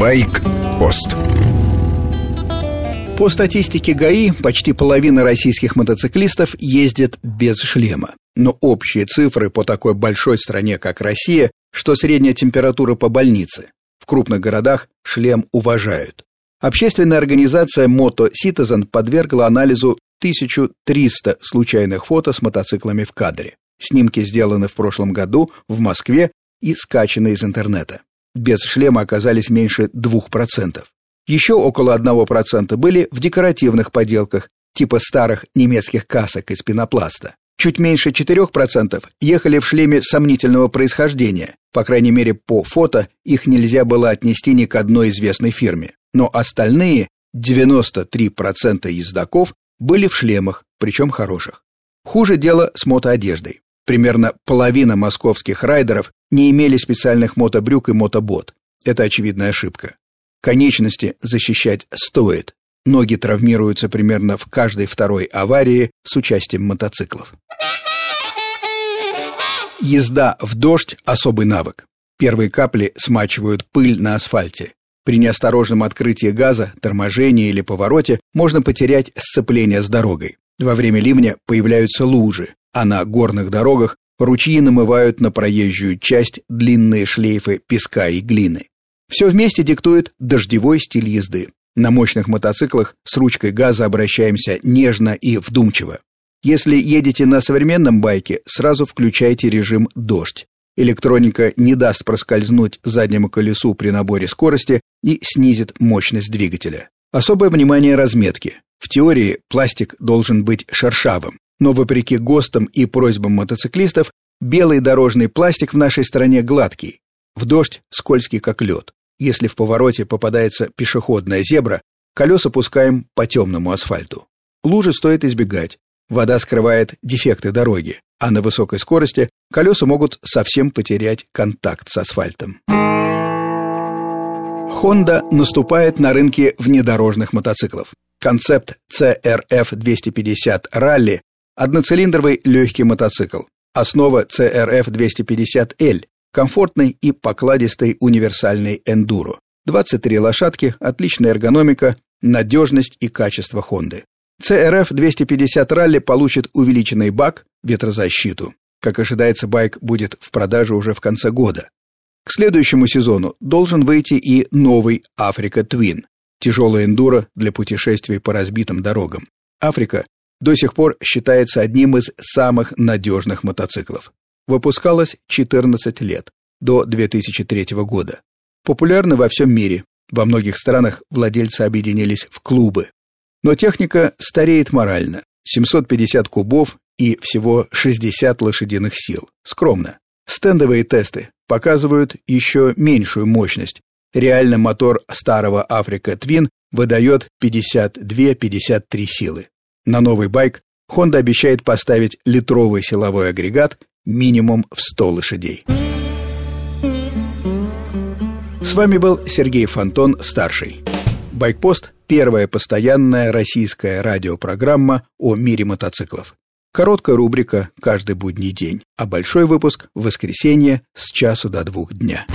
Байк-пост По статистике ГАИ, почти половина российских мотоциклистов ездит без шлема. Но общие цифры по такой большой стране, как Россия, что средняя температура по больнице. В крупных городах шлем уважают. Общественная организация Moto Citizen подвергла анализу 1300 случайных фото с мотоциклами в кадре. Снимки сделаны в прошлом году в Москве и скачаны из интернета. Без шлема оказались меньше 2%. Еще около 1% были в декоративных поделках, типа старых немецких касок из пенопласта. Чуть меньше 4% ехали в шлеме сомнительного происхождения. По крайней мере, по фото их нельзя было отнести ни к одной известной фирме. Но остальные 93% ездаков были в шлемах, причем хороших. Хуже дело с мотоодеждой. Примерно половина московских райдеров не имели специальных мотобрюк и мотобот. Это очевидная ошибка. Конечности защищать стоит. Ноги травмируются примерно в каждой второй аварии с участием мотоциклов. Езда в дождь – особый навык. Первые капли смачивают пыль на асфальте. При неосторожном открытии газа, торможении или повороте можно потерять сцепление с дорогой. Во время ливня появляются лужи, а на горных дорогах ручьи намывают на проезжую часть длинные шлейфы песка и глины. Все вместе диктует дождевой стиль езды. На мощных мотоциклах с ручкой газа обращаемся нежно и вдумчиво. Если едете на современном байке, сразу включайте режим «дождь». Электроника не даст проскользнуть заднему колесу при наборе скорости и снизит мощность двигателя. Особое внимание разметке. В теории пластик должен быть шершавым, но вопреки ГОСТам и просьбам мотоциклистов, белый дорожный пластик в нашей стране гладкий. В дождь скользкий как лед. Если в повороте попадается пешеходная зебра, колеса пускаем по темному асфальту. Лужи стоит избегать. Вода скрывает дефекты дороги, а на высокой скорости колеса могут совсем потерять контакт с асфальтом. Honda наступает на рынке внедорожных мотоциклов. Концепт CRF 250 Rally – одноцилиндровый легкий мотоцикл. Основа CRF 250L – комфортный и покладистый универсальный эндуро. 23 лошадки, отличная эргономика, надежность и качество Honda. CRF 250 Rally получит увеличенный бак, ветрозащиту. Как ожидается, байк будет в продаже уже в конце года. К следующему сезону должен выйти и новый Africa Twin – тяжелая эндуро для путешествий по разбитым дорогам. Африка до сих пор считается одним из самых надежных мотоциклов. Выпускалась 14 лет, до 2003 года. Популярна во всем мире. Во многих странах владельцы объединились в клубы. Но техника стареет морально. 750 кубов и всего 60 лошадиных сил. Скромно. Стендовые тесты показывают еще меньшую мощность. Реально мотор старого Африка Twin выдает 52-53 силы. На новый байк Honda обещает поставить литровый силовой агрегат минимум в 100 лошадей. С вами был Сергей Фонтон, старший. Байкпост – первая постоянная российская радиопрограмма о мире мотоциклов. Короткая рубрика каждый будний день, а большой выпуск в воскресенье с часу до двух дня.